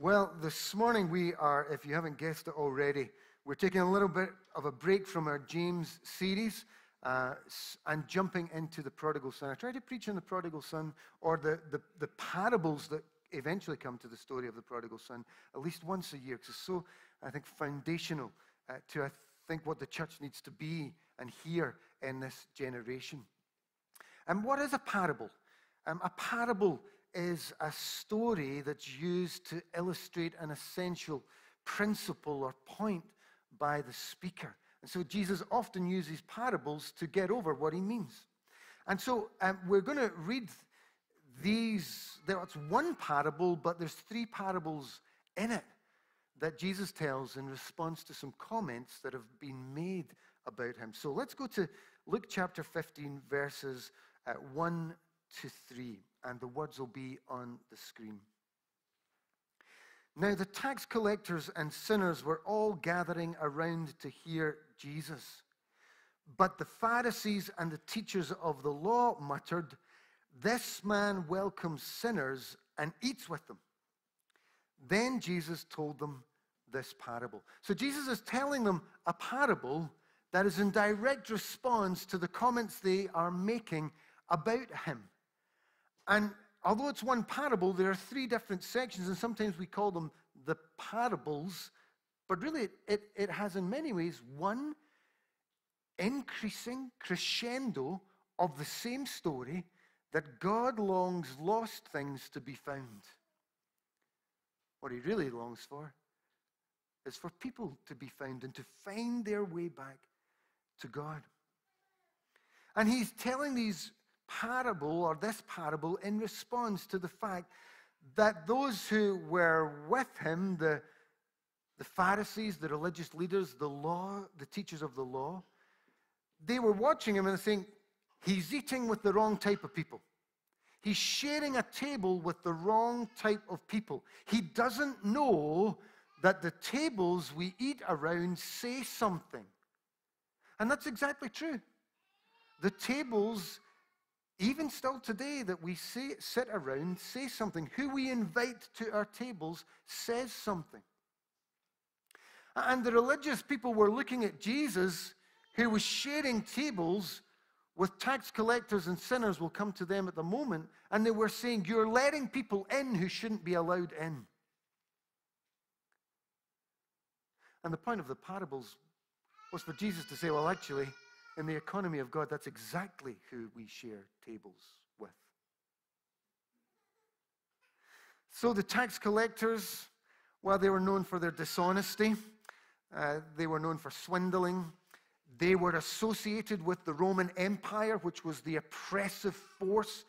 Well, this morning we are, if you haven't guessed it already, we're taking a little bit of a break from our James series uh, and jumping into the prodigal son. I try to preach on the prodigal son or the, the, the, parables that eventually come to the story of the prodigal son at least once a year because it's so, I think, foundational uh, to, I think, what the church needs to be and hear in this generation. And what is a parable? Um, a parable is a story that's used to illustrate an essential principle or point by the speaker. And so Jesus often uses parables to get over what he means. And so um, we're going to read these. There's one parable, but there's three parables in it that Jesus tells in response to some comments that have been made about him. So let's go to Luke chapter 15, verses uh, 1 to 3 and the words will be on the screen. Now, the tax collectors and sinners were all gathering around to hear Jesus. But the Pharisees and the teachers of the law muttered, This man welcomes sinners and eats with them. Then Jesus told them this parable. So Jesus is telling them a parable that is in direct response to the comments they are making about him. And although it's one parable, there are three different sections, and sometimes we call them the parables. But really, it, it, it has in many ways one increasing crescendo of the same story that God longs lost things to be found. What he really longs for is for people to be found and to find their way back to God. And he's telling these parable or this parable in response to the fact that those who were with him, the, the Pharisees, the religious leaders, the law, the teachers of the law, they were watching him and saying, He's eating with the wrong type of people. He's sharing a table with the wrong type of people. He doesn't know that the tables we eat around say something. And that's exactly true. The tables even still today, that we say, sit around, say something. Who we invite to our tables says something. And the religious people were looking at Jesus, who was sharing tables with tax collectors and sinners. We'll come to them at the moment. And they were saying, You're letting people in who shouldn't be allowed in. And the point of the parables was for Jesus to say, Well, actually, in the economy of God, that's exactly who we share tables with. So the tax collectors, while they were known for their dishonesty, uh, they were known for swindling. They were associated with the Roman Empire, which was the oppressive force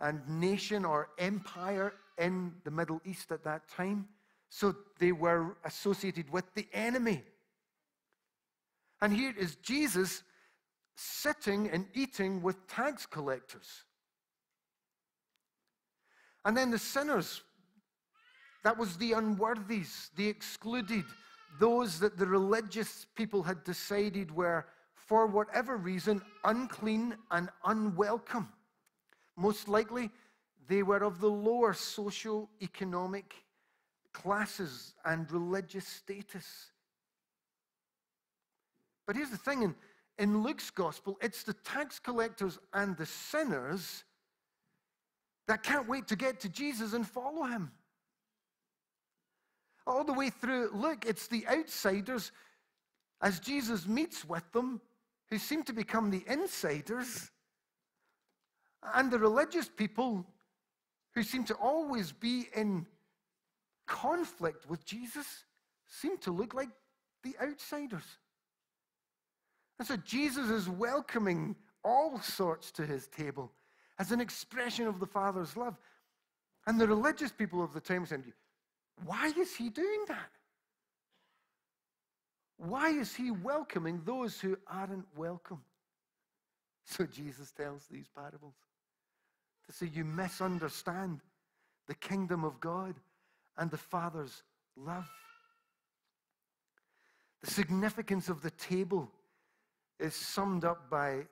and nation or empire in the Middle East at that time. So they were associated with the enemy. And here is Jesus sitting and eating with tax collectors. And then the sinners, that was the unworthies, the excluded, those that the religious people had decided were, for whatever reason, unclean and unwelcome. Most likely, they were of the lower socio-economic classes and religious status. But here's the thing, and in Luke's gospel, it's the tax collectors and the sinners that can't wait to get to Jesus and follow him. All the way through Luke, it's the outsiders, as Jesus meets with them, who seem to become the insiders, and the religious people who seem to always be in conflict with Jesus seem to look like the outsiders. And so Jesus is welcoming all sorts to his table as an expression of the Father's love. And the religious people of the time said, Why is he doing that? Why is he welcoming those who aren't welcome? So Jesus tells these parables to say, You misunderstand the kingdom of God and the Father's love. The significance of the table is summed up by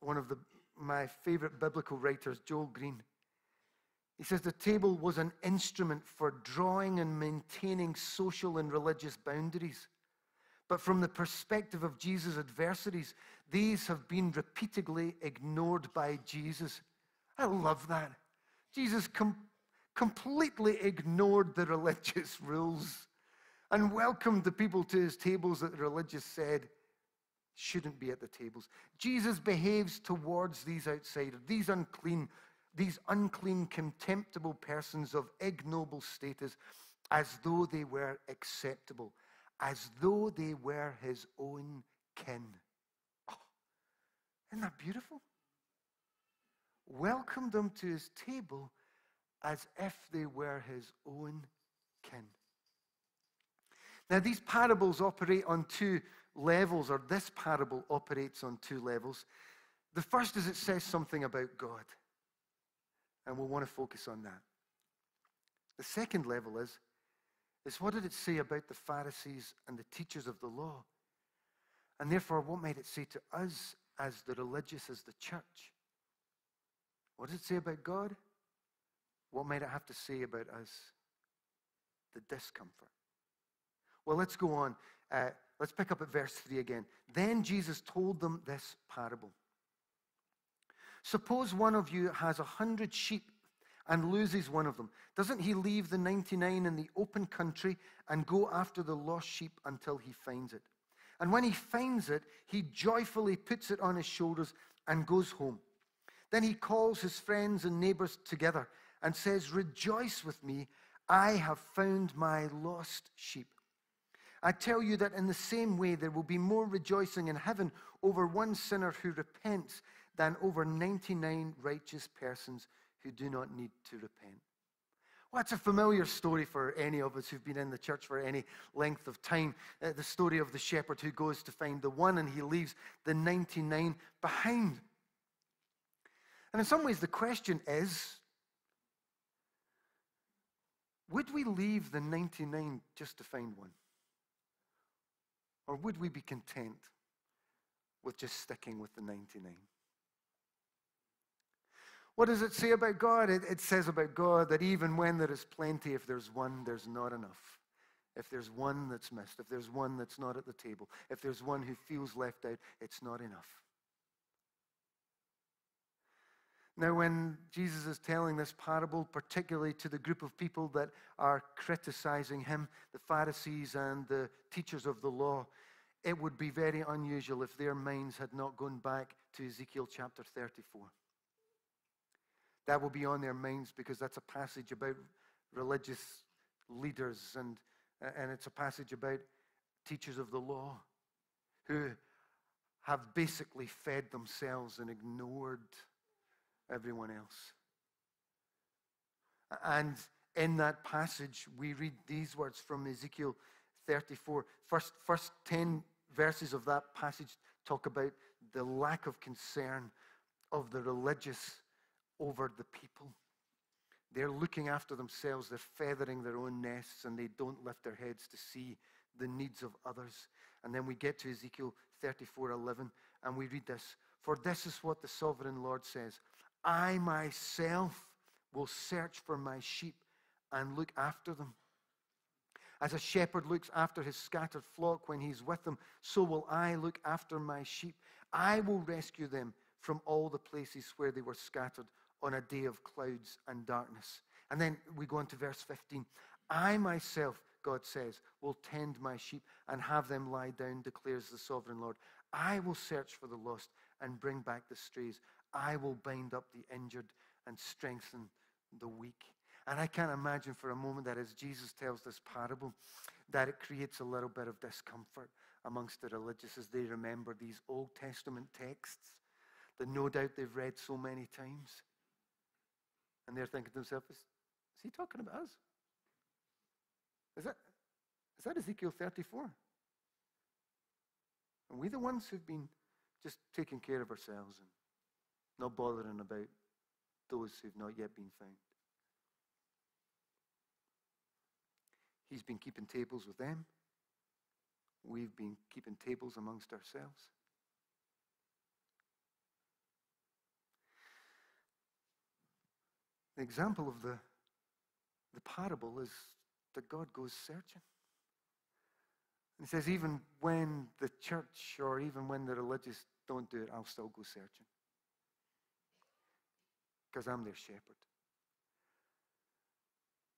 one of the, my favorite biblical writers, Joel Green. He says the table was an instrument for drawing and maintaining social and religious boundaries. But from the perspective of Jesus' adversaries, these have been repeatedly ignored by Jesus. I love that. Jesus com- completely ignored the religious rules and welcomed the people to his tables that the religious said shouldn't be at the tables. Jesus behaves towards these outsiders, these unclean, these unclean, contemptible persons of ignoble status, as though they were acceptable, as though they were his own kin. Oh, isn't that beautiful? Welcomed them to his table as if they were his own kin. Now, these parables operate on two levels, or this parable operates on two levels. The first is it says something about God, and we'll want to focus on that. The second level is, is what did it say about the Pharisees and the teachers of the law? And therefore, what might it say to us as the religious, as the church? What does it say about God? What might it have to say about us? The discomfort. Well, let's go on. Uh, let's pick up at verse 3 again. Then Jesus told them this parable Suppose one of you has a hundred sheep and loses one of them. Doesn't he leave the 99 in the open country and go after the lost sheep until he finds it? And when he finds it, he joyfully puts it on his shoulders and goes home. Then he calls his friends and neighbors together and says, Rejoice with me, I have found my lost sheep. I tell you that in the same way, there will be more rejoicing in heaven over one sinner who repents than over 99 righteous persons who do not need to repent. Well, it's a familiar story for any of us who've been in the church for any length of time. Uh, the story of the shepherd who goes to find the one and he leaves the 99 behind. And in some ways, the question is would we leave the 99 just to find one? Or would we be content with just sticking with the 99? What does it say about God? It, it, says about God that even when there is plenty, if there's one, there's not enough. If there's one that's missed, if there's one that's not at the table, if there's one who feels left out, it's not enough. Now, when Jesus is telling this parable, particularly to the group of people that are criticizing him, the Pharisees and the teachers of the law, it would be very unusual if their minds had not gone back to Ezekiel chapter 34. That will be on their minds because that's a passage about religious leaders and, and it's a passage about teachers of the law who have basically fed themselves and ignored everyone else. And in that passage, we read these words from Ezekiel 34. First, first 10 verses of that passage talk about the lack of concern of the religious over the people. They're looking after themselves, they're feathering their own nests, and they don't lift their heads to see the needs of others. And then we get to Ezekiel 34 11, and we read this For this is what the sovereign Lord says I myself will search for my sheep and look after them. As a shepherd looks after his scattered flock when he's with them, so will I look after my sheep. I will rescue them from all the places where they were scattered on a day of clouds and darkness. And then we go on to verse 15. I myself, God says, will tend my sheep and have them lie down, declares the sovereign Lord. I will search for the lost and bring back the strays. I will bind up the injured and strengthen the weak. And I can't imagine for a moment that as Jesus tells this parable, that it creates a little bit of discomfort amongst the religious as they remember these Old Testament texts that no doubt they've read so many times. And they're thinking to themselves, is, is he talking about us? Is that, is that Ezekiel 34? Are we the ones who've been just taking care of ourselves and not bothering about those who've not yet been found. He's been keeping tables with them. We've been keeping tables amongst ourselves. The example of the, the parable is that God goes searching. And He says, even when the church or even when the religious don't do it, I'll still go searching. Because I'm their shepherd.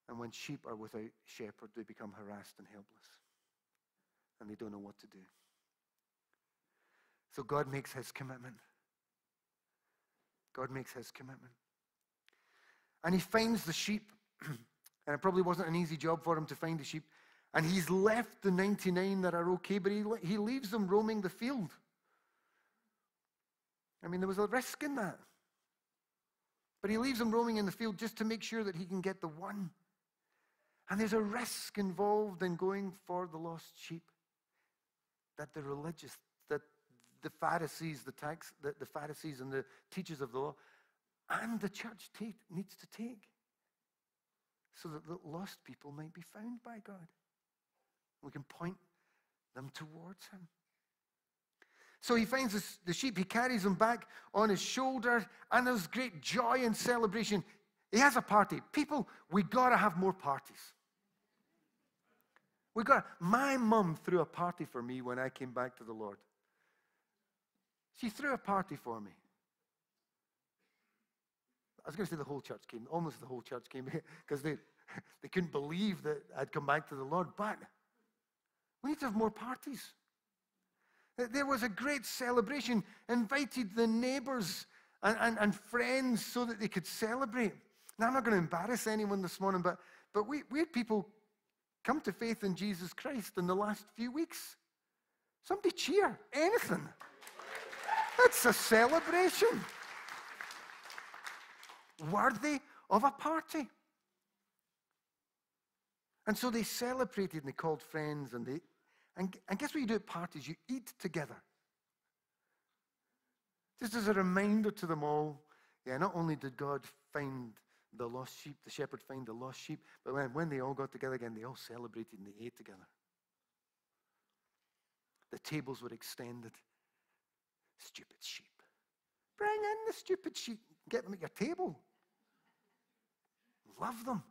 And when sheep are without shepherd, they become harassed and helpless. And they don't know what to do. So God makes his commitment. God makes his commitment. And he finds the sheep. and it probably wasn't an easy job for him to find the sheep. And he's left the 99 that are okay, but he, he leaves them roaming the field. I mean, there was a risk in that. But he leaves them roaming in the field just to make sure that he can get the one. And there's a risk involved in going for the lost sheep. That the religious, that the Pharisees, the tax, the, the Pharisees and the teachers of the law, and the church take, needs to take, so that the lost people might be found by God. We can point them towards Him. So he finds the sheep, he carries them back on his shoulder, and there's great joy and celebration. He has a party. People, we got to have more parties. We got my mum threw a party for me when I came back to the Lord. She threw a party for me. I was going to say the whole church came, almost the whole church came because they, they couldn't believe that I'd come back to the Lord. But we need to have more parties. There was a great celebration, invited the neighbors and, and, and friends so that they could celebrate. Now, I'm not going to embarrass anyone this morning, but, but we, we had people come to faith in Jesus Christ in the last few weeks. Somebody cheer, anything. It's a celebration. Worthy of a party. And so they celebrated and they called friends and they and, and guess what you do at parties? You eat together. Just as a reminder to them all, yeah, not only did God find the lost sheep, the shepherd find the lost sheep, but when, when they all got together again, they all celebrated and they ate together. The tables were extended. Stupid sheep. Bring in the stupid sheep. Get them at your table. Love them.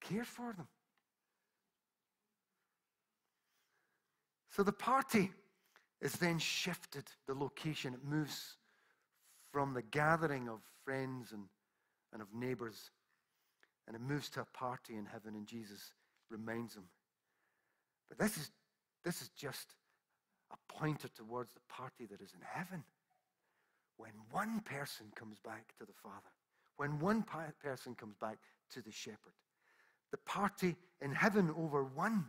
Care for them. So the party is then shifted, the location. It moves from the gathering of friends and, and of neighbors, and it moves to a party in heaven, and Jesus reminds them. But this is, this is just a pointer towards the party that is in heaven. When one person comes back to the Father, when one person comes back to the shepherd, the party in heaven over one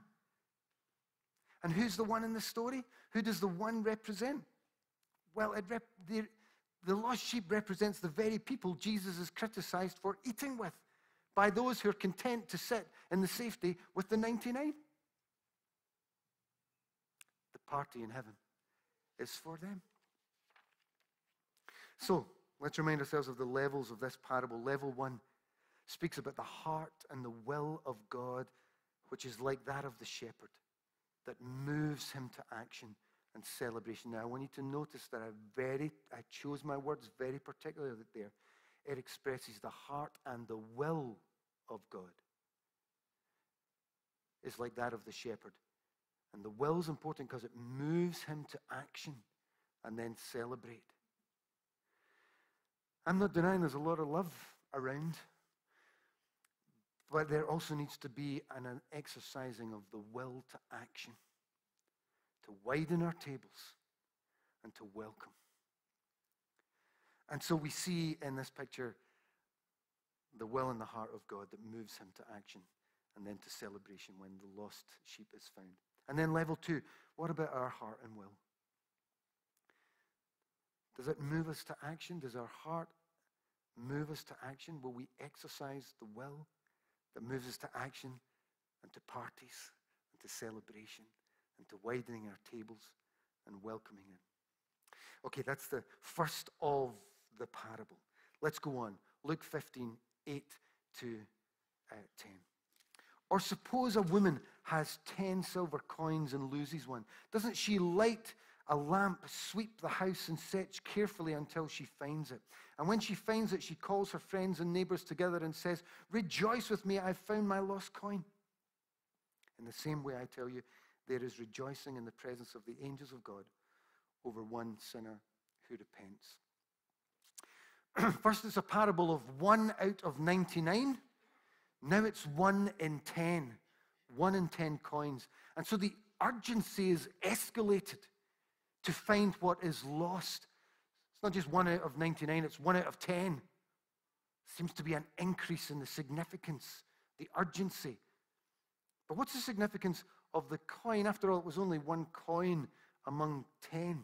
and who's the one in the story? Who does the one represent? Well, rep- the, the lost sheep represents the very people Jesus is criticized for eating with by those who are content to sit in the safety with the 99. The party in heaven is for them. So, let's remind ourselves of the levels of this parable. Level one speaks about the heart and the will of God, which is like that of the shepherd that moves him to action and celebration. Now, I want you to notice that I very, I chose my words very particularly there. It expresses the heart and the will of God. It's like that of the shepherd. And the will is important because it moves him to action and then celebrate. I'm not denying there's a lot of love around. But there also needs to be an, an exercising of the will to action, to widen our tables and to welcome. And so we see in this picture the will and the heart of God that moves him to action and then to celebration when the lost sheep is found. And then level two, what about our heart and will? Does it move us to action? Does our heart move us to action? Will we exercise the will? That moves us to action and to parties and to celebration and to widening our tables and welcoming in. Okay, that's the first of the parable. Let's go on. Luke 15, 8 to uh, 10. Or suppose a woman has 10 silver coins and loses one. Doesn't she light a lamp, sweep the house, and search carefully until she finds it. And when she finds it, she calls her friends and neighbors together and says, Rejoice with me, I've found my lost coin. In the same way, I tell you, there is rejoicing in the presence of the angels of God over one sinner who repents. First, it's a parable of one out of 99. Now it's one in 10. One in 10 coins. And so the urgency is escalated to find what is lost. It's not just one out of 99, it's one out of 10. Seems to be an increase in the significance, the urgency. But what's the significance of the coin? After all, it was only one coin among 10.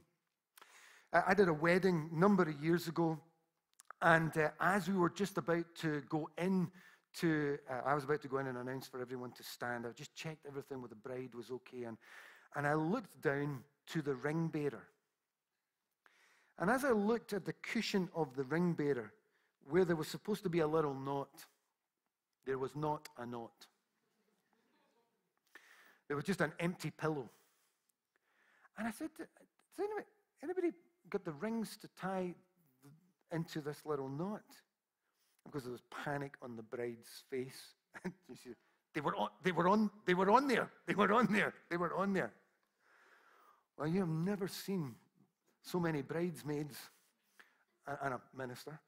I did a wedding a number of years ago, and uh, as we were just about to go in to, uh, I was about to go in and announce for everyone to stand. I just checked everything with the bride was okay, and, and I looked down to the ring bearer. And as I looked at the cushion of the ring bearer, where there was supposed to be a little knot, there was not a knot. There was just an empty pillow. And I said, Does anybody, anybody got the rings to tie into this little knot? Because there was panic on the bride's face. and she said, they were on, they were on, they were on there. They were on there. They were on there. Well, you have never seen so many bridesmaids and a minister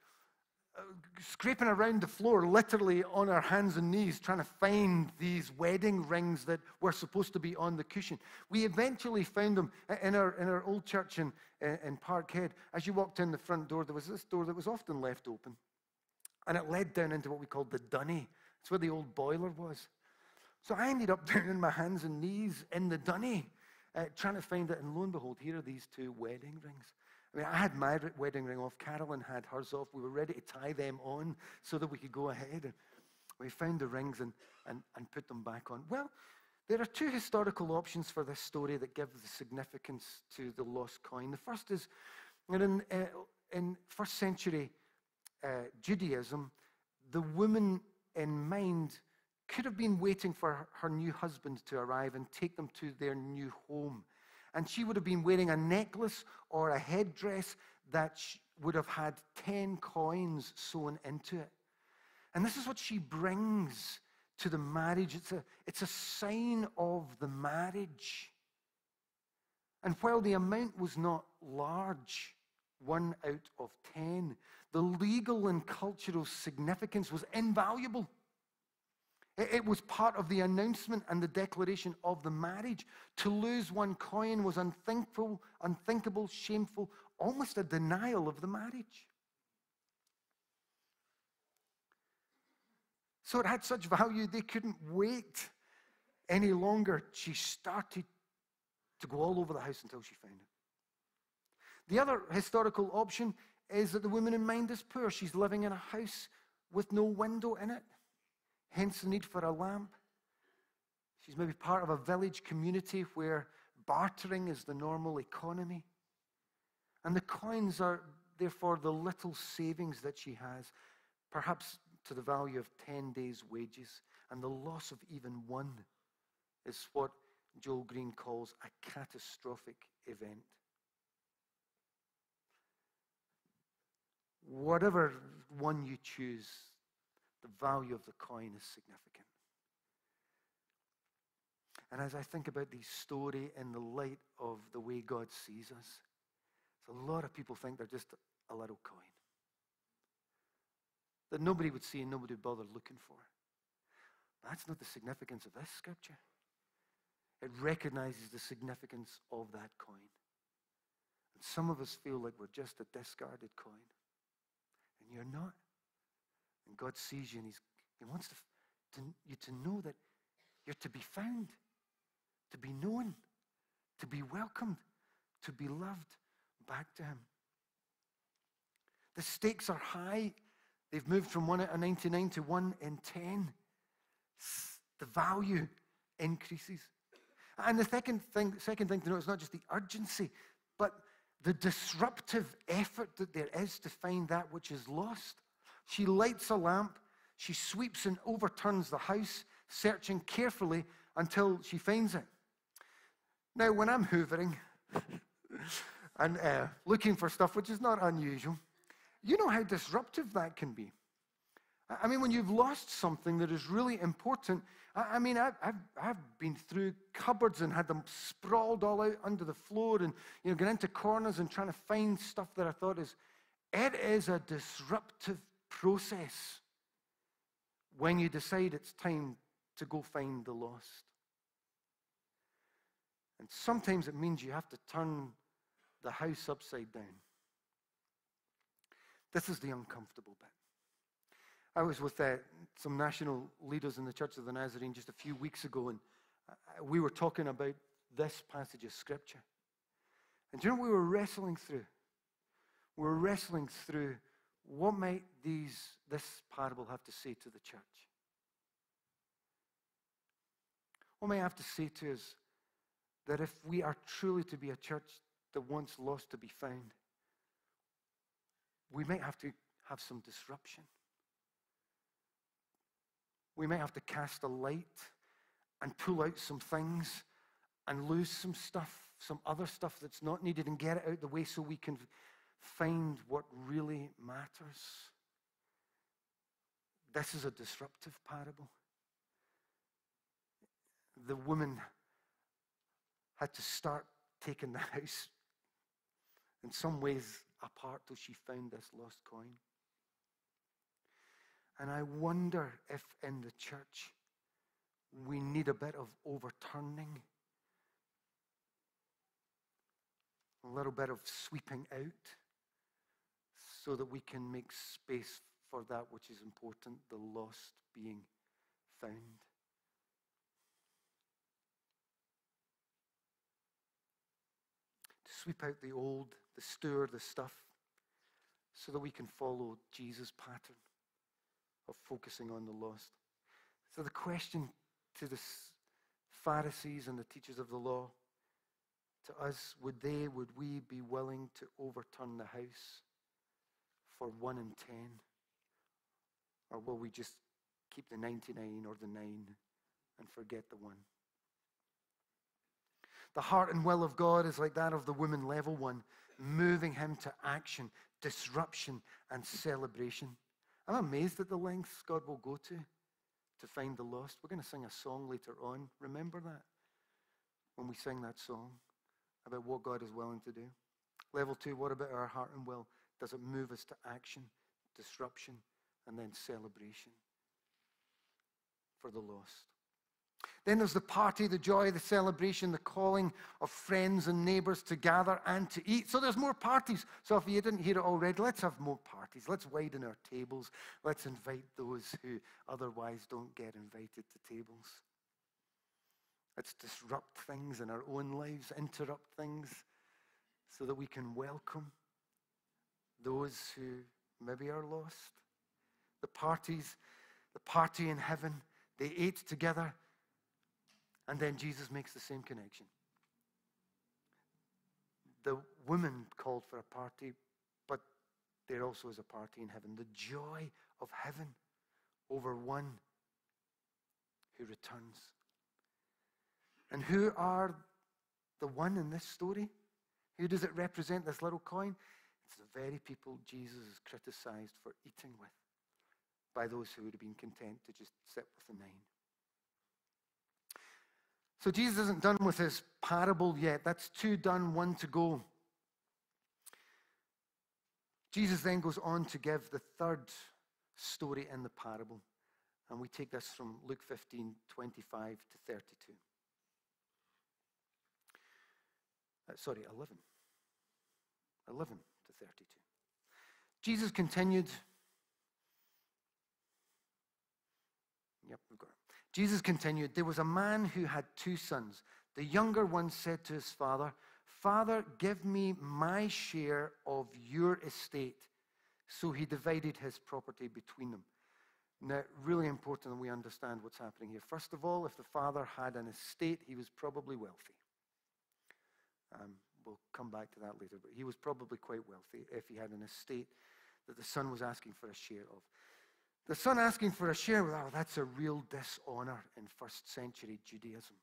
uh, scraping around the floor, literally on our hands and knees, trying to find these wedding rings that were supposed to be on the cushion. We eventually found them in our, in our old church in, in Parkhead. As you walked in the front door, there was this door that was often left open. And it led down into what we called the dunny. It's where the old boiler was. So I ended up down on my hands and knees in the dunny uh, trying to find it, and lo and behold, here are these two wedding rings. I mean, I had my wedding ring off, Carolyn had hers off. We were ready to tie them on so that we could go ahead. And we found the rings and, and, and put them back on. Well, there are two historical options for this story that give the significance to the lost coin. The first is in, uh, in first century uh, Judaism, the woman in mind could have been waiting for her new husband to arrive and take them to their new home. And she would have been wearing a necklace or a headdress that would have had 10 coins sewn into it. And this is what she brings to the marriage. It's a, it's a sign of the marriage. And while the amount was not large, one out of 10, the legal and cultural significance was invaluable. It was part of the announcement and the declaration of the marriage. To lose one coin was unthinkable, unthinkable, shameful, almost a denial of the marriage. So it had such value, they couldn't wait any longer. She started to go all over the house until she found it. The other historical option is that the woman in mind is poor. She's living in a house with no window in it hence the need for a lamp. She's maybe part of a village community where bartering is the normal economy. And the coins are, therefore, the little savings that she has, perhaps to the value of 10 days' wages. And the loss of even one is what Joel Green calls a catastrophic event. Whatever one you choose, the value of the coin is significant. And as I think about this story in the light of the way God sees us, a lot of people think they're just a little coin that nobody would see and nobody would bother looking for. That's not the significance of this scripture. It recognizes the significance of that coin. And some of us feel like we're just a discarded coin. And you're not. And God sees you and he's, He wants to, to, you to know that you're to be found, to be known, to be welcomed, to be loved back to Him. The stakes are high. They've moved from 1 out of 99 to 1 in 10. The value increases. And the second thing, second thing to note is not just the urgency, but the disruptive effort that there is to find that which is lost. She lights a lamp. She sweeps and overturns the house, searching carefully until she finds it. Now, when I'm hoovering, and uh, looking for stuff which is not unusual. You know how disruptive that can be. I mean, when you've lost something that is really important, I mean, I've, I've, I've, been through cupboards and had them sprawled all out under the floor and, you know, get into corners and trying to find stuff that I thought is, it is a disruptive process when you decide it's time to go find the lost. And sometimes it means you have to turn the house upside down. This is the uncomfortable bit. I was with uh, some national leaders in the Church of the Nazarene just a few weeks ago, and uh, we were talking about this passage of Scripture. And do you know what we were wrestling through? We were wrestling through what might these, this parable have to say to the church? What I have to say to us that if we are truly to be a church that wants lost to be found, we might have to have some disruption. We might have to cast a light and pull out some things and lose some stuff, some other stuff that's not needed, and get it out the way so we can find what really matters. This is a disruptive parable. The woman had to start taking the house in some ways apart till she found this lost coin. And I wonder if in the church we need a bit of overturning, a little bit of sweeping out, so that we can make space for that which is important the lost being found. To sweep out the old, the stir, the stuff, so that we can follow Jesus' pattern of focusing on the lost. So the question to the Pharisees and the teachers of the law, to us, would they, would we be willing to overturn the house for one in ten? Or will we just keep the 99 or the nine and forget the one? The heart and will of God is like that of the woman, level one, moving him to action, disruption, and celebration. I'm amazed at the lengths God will go to to find the lost. We're going to sing a song later on. Remember that when we sing that song about what God is willing to do. Level two, what about our heart and will? Does it move us to action, disruption, and then celebration for the lost? Then there's the party, the joy, the celebration, the calling of friends and neighbors to gather and to eat. So there's more parties. So if you didn't hear it already, let's have more parties. Let's widen our tables. Let's invite those who otherwise don't get invited to tables. Let's disrupt things in our own lives, interrupt things so that we can welcome those who maybe are lost. The parties, the party in heaven, they ate together and then Jesus makes the same connection. The women called for a party, but there also is a party in heaven. The joy of heaven over one who returns. And who are the one in this story? Who does it represent, this little coin? It's the very people Jesus is criticized for eating with by those who would have been content to just sit with the nine. So Jesus isn't done with his parable yet. That's two done, one to go. Jesus then goes on to give the third story in the parable. And we take this from Luke 15 25 to 32. Uh, sorry, 11. 11 to 32. Jesus continued. Yep, we've got it. Jesus continued, There was a man who had two sons. The younger one said to his father, Father, give me my share of your estate. So he divided his property between them. Now, really important that we understand what's happening here. First of all, if the father had an estate, he was probably wealthy. Um, we'll come back to that later, but he was probably quite wealthy if he had an estate that the son was asking for a share of. The son asking for a share, oh, that's a real dishonor in first century Judaism.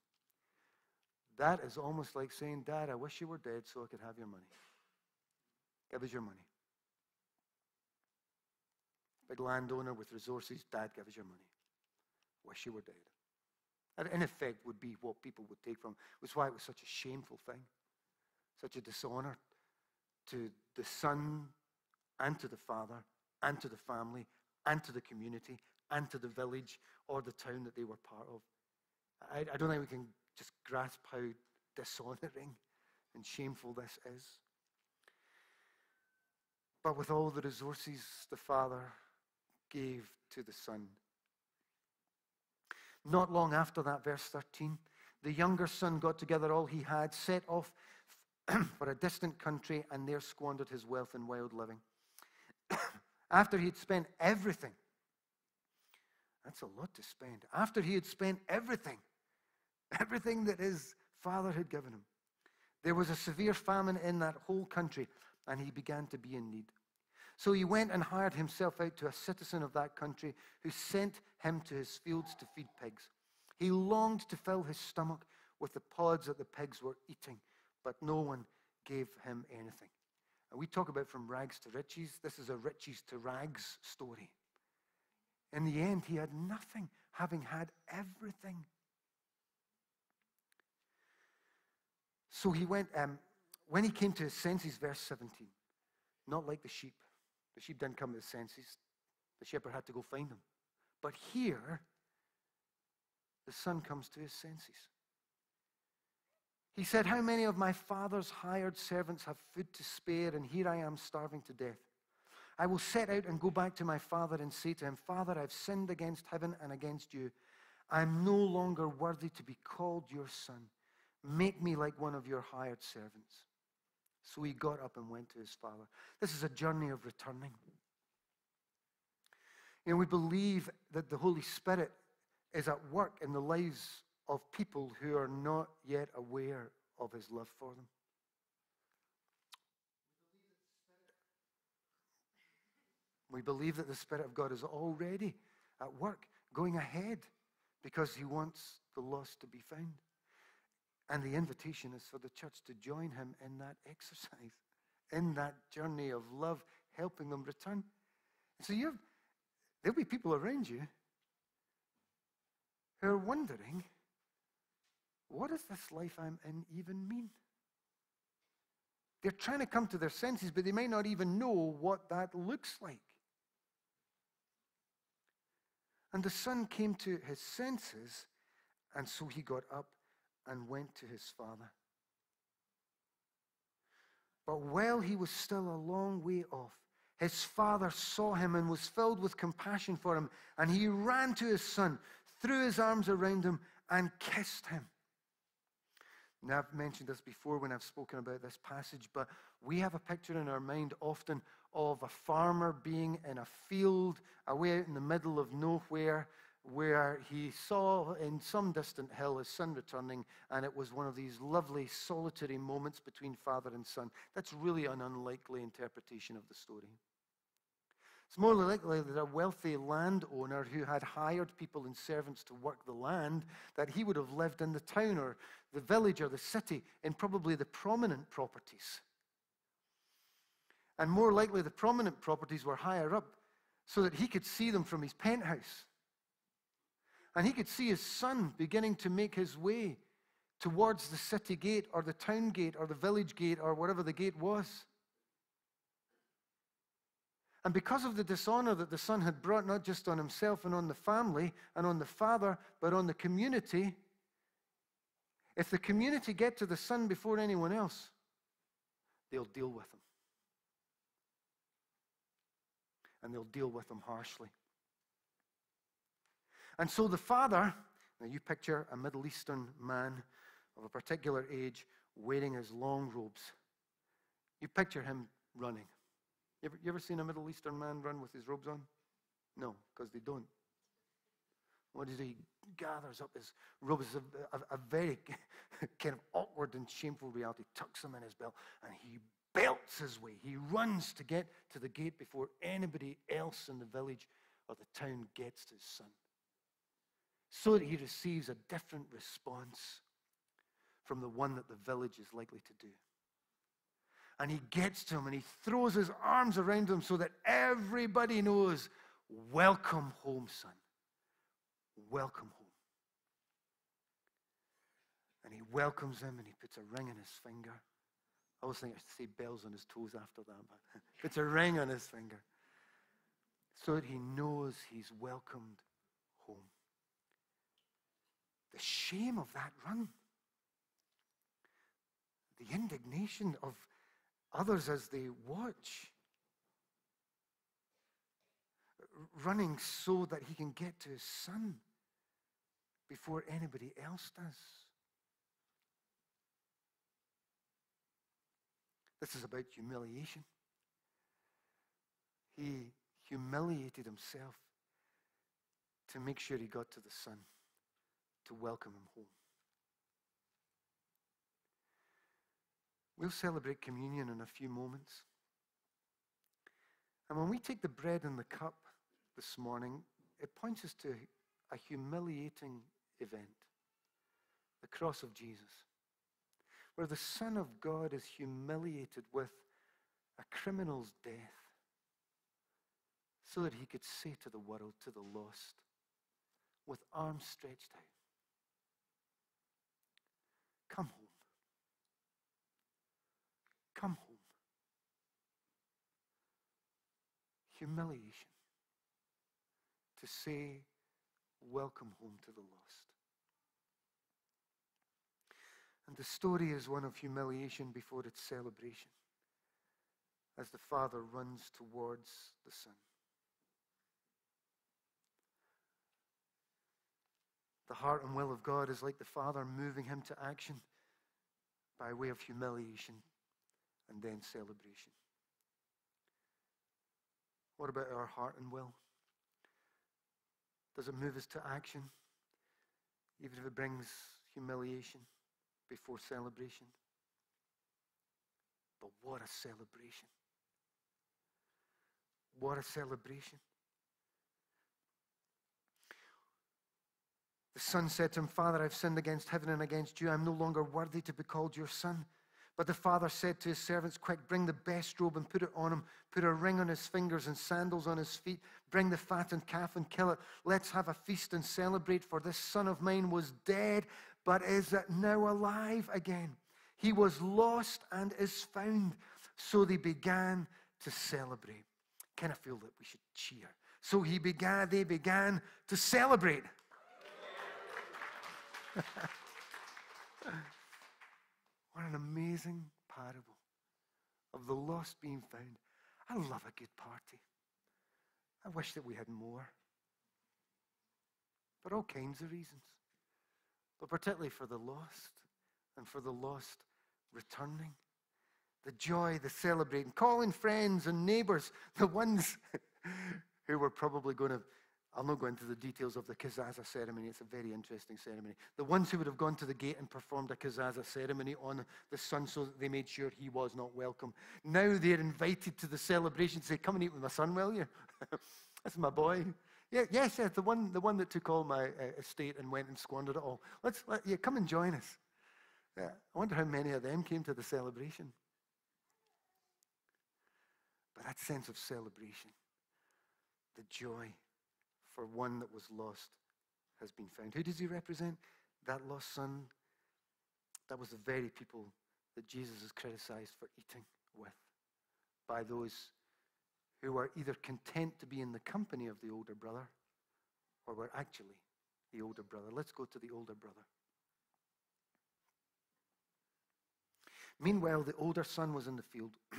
That is almost like saying, Dad, I wish you were dead so I could have your money. Give us your money. Big landowner with resources, Dad, give us your money. Wish you were dead. That, in effect, would be what people would take from. Is why it was such a shameful thing, such a dishonor to the son and to the father and to the family and to the community and to the village or the town that they were part of. I, I don't think we can just grasp how dishonoring and shameful this is. But with all the resources the Father gave to the Son. Not long after that, verse 13, the younger son got together all he had, set off for a distant country, and there squandered his wealth in wild living. After he had spent everything, that's a lot to spend. After he had spent everything, everything that his father had given him, there was a severe famine in that whole country, and he began to be in need. So he went and hired himself out to a citizen of that country who sent him to his fields to feed pigs. He longed to fill his stomach with the pods that the pigs were eating, but no one gave him anything. And we talk about from rags to riches. This is a riches to rags story. In the end, he had nothing, having had everything. So he went, um, when he came to his senses, verse 17, not like the sheep. The sheep didn't come to his senses, the shepherd had to go find them. But here, the son comes to his senses. He said, How many of my father's hired servants have food to spare, and here I am starving to death? I will set out and go back to my father and say to him, Father, I've sinned against heaven and against you. I am no longer worthy to be called your son. Make me like one of your hired servants. So he got up and went to his father. This is a journey of returning. You know, we believe that the Holy Spirit is at work in the lives of people who are not yet aware of his love for them. We believe that the Spirit of God is already at work, going ahead, because he wants the lost to be found. And the invitation is for the church to join him in that exercise, in that journey of love, helping them return. So you have, there'll be people around you who are wondering, what does this life I'm in even mean? They're trying to come to their senses, but they may not even know what that looks like. And the son came to his senses, and so he got up and went to his father. But while he was still a long way off, his father saw him and was filled with compassion for him, and he ran to his son, threw his arms around him, and kissed him. Now, I've mentioned this before when I've spoken about this passage, but we have a picture in our mind often of a farmer being in a field away out in the middle of nowhere where he saw in some distant hill his son returning, and it was one of these lovely solitary moments between father and son. That's really an unlikely interpretation of the story. It's more likely that a wealthy landowner who had hired people and servants to work the land, that he would have lived in the town or the village or the city in probably the prominent properties. And more likely, the prominent properties were higher up so that he could see them from his penthouse. And he could see his son beginning to make his way towards the city gate or the town gate or the village gate or whatever the gate was. And because of the dishonor that the son had brought, not just on himself and on the family and on the father, but on the community, if the community get to the son before anyone else, they'll deal with him. And they'll deal with him harshly. And so the father, now you picture a Middle Eastern man of a particular age wearing his long robes. You picture him running. You ever, you ever seen a Middle Eastern man run with his robes on? No, because they don't. What does he? gathers up his robes, a, a, a very kind of awkward and shameful reality, tucks them in his belt, and he belts his way. He runs to get to the gate before anybody else in the village or the town gets to his son so that he receives a different response from the one that the village is likely to do. And he gets to him and he throws his arms around him so that everybody knows, Welcome home, son. Welcome home. And he welcomes him and he puts a ring on his finger. I always think I should say bells on his toes after that, but puts a ring on his finger so that he knows he's welcomed home. The shame of that run, the indignation of others as they watch, running so that he can get to his son before anybody else does. This is about humiliation. He humiliated himself to make sure he got to the Son, to welcome him home. We'll celebrate communion in a few moments. And when we take the bread and the cup this morning, it points us to a humiliating event the cross of Jesus, where the Son of God is humiliated with a criminal's death so that he could say to the world, to the lost, with arms stretched out, Come home. Come home. Humiliation. To say, Welcome home to the lost. And the story is one of humiliation before its celebration as the Father runs towards the Son. The heart and will of God is like the Father moving him to action by way of humiliation and then celebration. What about our heart and will? Does it move us to action, even if it brings humiliation before celebration? But what a celebration! What a celebration. The son said to him, Father, I've sinned against heaven and against you. I'm no longer worthy to be called your son. But the father said to his servants, Quick, bring the best robe and put it on him. Put a ring on his fingers and sandals on his feet. Bring the fattened calf and kill it. Let's have a feast and celebrate, for this son of mine was dead, but is now alive again. He was lost and is found. So they began to celebrate. Kind of feel that we should cheer. So he began, they began to celebrate. what an amazing parable of the lost being found. I love a good party. I wish that we had more. For all kinds of reasons. But particularly for the lost and for the lost returning. The joy, the celebrating, calling friends and neighbors, the ones who were probably going to I'll not go into the details of the kazaza ceremony. It's a very interesting ceremony. The ones who would have gone to the gate and performed a kazaza ceremony on the son so that they made sure he was not welcome. Now they're invited to the celebration to say, Come and eat with my son, will you? That's my boy. Yeah, yes, yes, the one, the one that took all my uh, estate and went and squandered it all. Let's, let, yeah, come and join us. Yeah, I wonder how many of them came to the celebration. But that sense of celebration, the joy, for one that was lost has been found. Who does he represent? That lost son. That was the very people that Jesus is criticized for eating with by those who are either content to be in the company of the older brother or were actually the older brother. Let's go to the older brother. Meanwhile, the older son was in the field.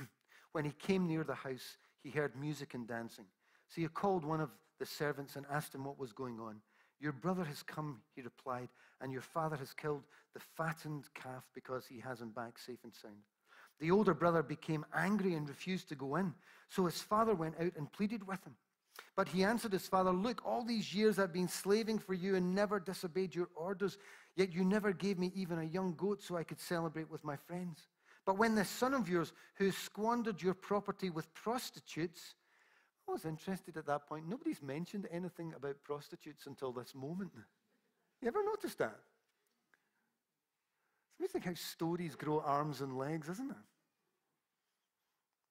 when he came near the house, he heard music and dancing. So he called one of the servants and asked him what was going on. Your brother has come, he replied, and your father has killed the fattened calf because he has him back safe and sound. The older brother became angry and refused to go in. So his father went out and pleaded with him. But he answered his father, Look, all these years I've been slaving for you and never disobeyed your orders, yet you never gave me even a young goat so I could celebrate with my friends. But when this son of yours, who squandered your property with prostitutes, I was interested at that point. Nobody's mentioned anything about prostitutes until this moment. You ever noticed that? You think how stories grow arms and legs, isn't it?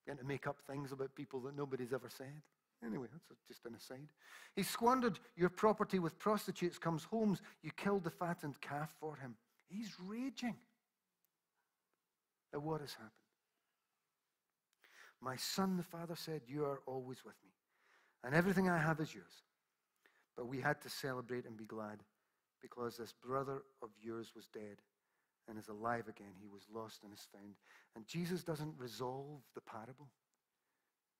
Getting to make up things about people that nobody's ever said. Anyway, that's just an aside. He squandered your property with prostitutes, comes home, you killed the fattened calf for him. He's raging at what has happened. My son, the father said, You are always with me, and everything I have is yours. But we had to celebrate and be glad because this brother of yours was dead and is alive again. He was lost and is found. And Jesus doesn't resolve the parable,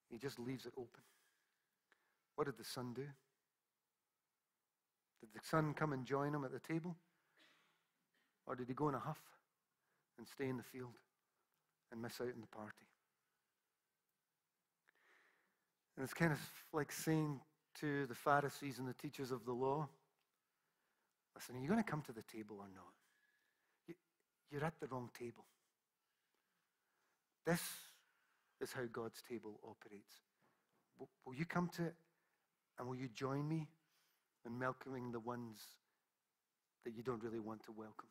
he just leaves it open. What did the son do? Did the son come and join him at the table? Or did he go in a huff and stay in the field and miss out on the party? And it's kind of like saying to the Pharisees and the teachers of the law listen, are you going to come to the table or not? You're at the wrong table. This is how God's table operates. Will you come to it and will you join me in welcoming the ones that you don't really want to welcome?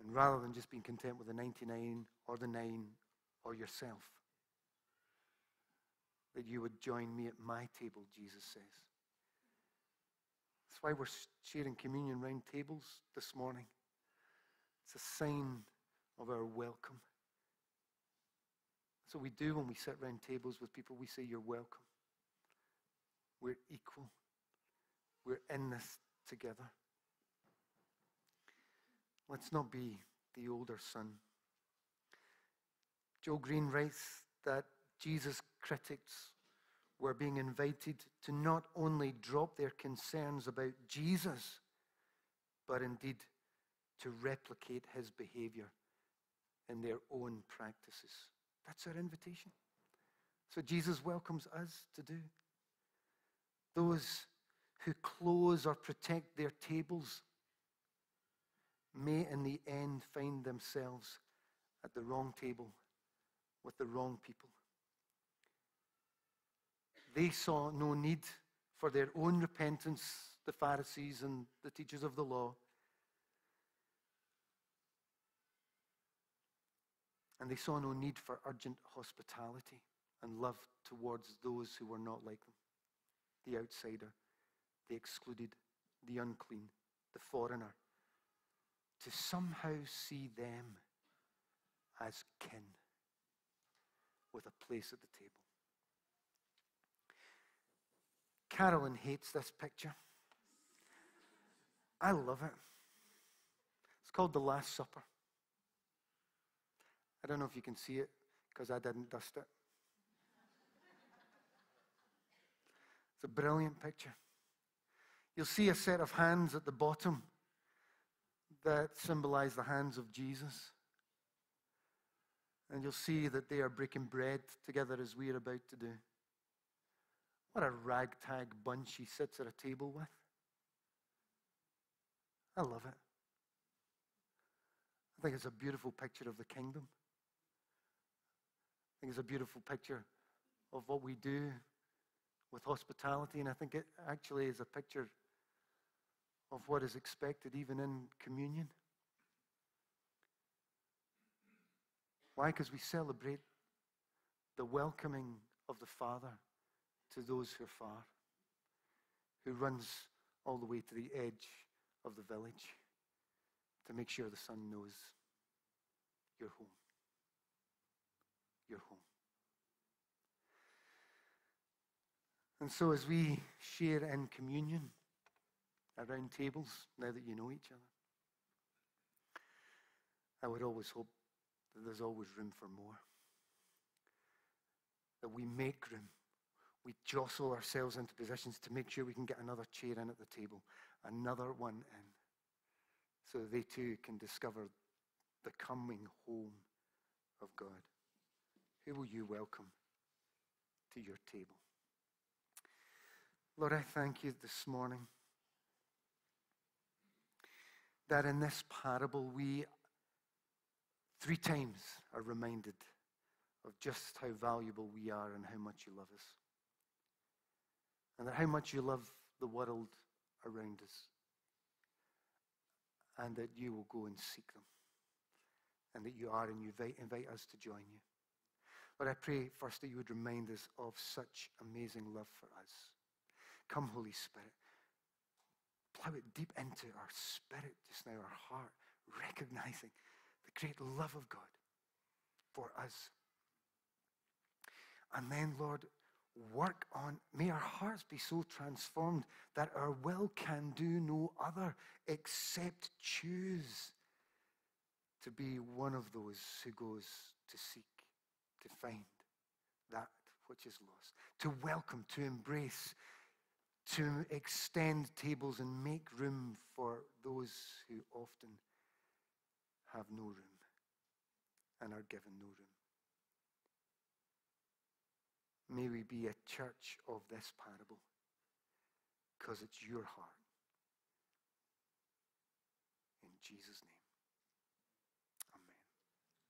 And rather than just being content with the 99 or the 9 or yourself, that you would join me at my table, Jesus says. That's why we're sharing communion round tables this morning. It's a sign of our welcome. So we do when we sit round tables with people, we say, You're welcome. We're equal. We're in this together. Let's not be the older son. Joel Green writes that Jesus' critics were being invited to not only drop their concerns about Jesus, but indeed to replicate his behavior in their own practices. That's our invitation. So Jesus welcomes us to do. Those who close or protect their tables may in the end find themselves at the wrong table with the wrong people. They saw no need for their own repentance, the Pharisees and the teachers of the law. And they saw no need for urgent hospitality and love towards those who were not like them the outsider, the excluded, the unclean, the foreigner, to somehow see them as kin with a place at the table. Carolyn hates this picture. I love it. It's called The Last Supper. I don't know if you can see it because I didn't dust it. It's a brilliant picture. You'll see a set of hands at the bottom that symbolize the hands of Jesus. And you'll see that they are breaking bread together as we are about to do. What a ragtag bunch he sits at a table with. I love it. I think it's a beautiful picture of the kingdom. I think it's a beautiful picture of what we do with hospitality, and I think it actually is a picture of what is expected even in communion. Why? Because we celebrate the welcoming of the Father to those who are far, who runs all the way to the edge of the village to make sure the son knows you're home. You're home. And so, as we share in communion around tables, now that you know each other, I would always hope that there's always room for more. That we make room we jostle ourselves into positions to make sure we can get another chair in at the table, another one in, so they too can discover the coming home of God. Who will you welcome to your table? Lord, I thank you this morning that in this parable we three times are reminded of just how valuable we are and how much you love us and how much you love the world around us. and that you will go and seek them, and that you are and you invite, invite us to join you. But I pray first that you would remind us of such amazing love for us. Come, Holy Spirit. Plow it deep into our spirit just now, our heart, recognizing the great love of God for us. And then, Lord, work on, may our hearts be so transformed that our will can do no other except choose to be one of those who goes to seek, to find that which is lost, to welcome, to embrace, to extend tables and make room for those who often have no room and are given no room. May we be a church of this parable because it's your heart. In Jesus' name.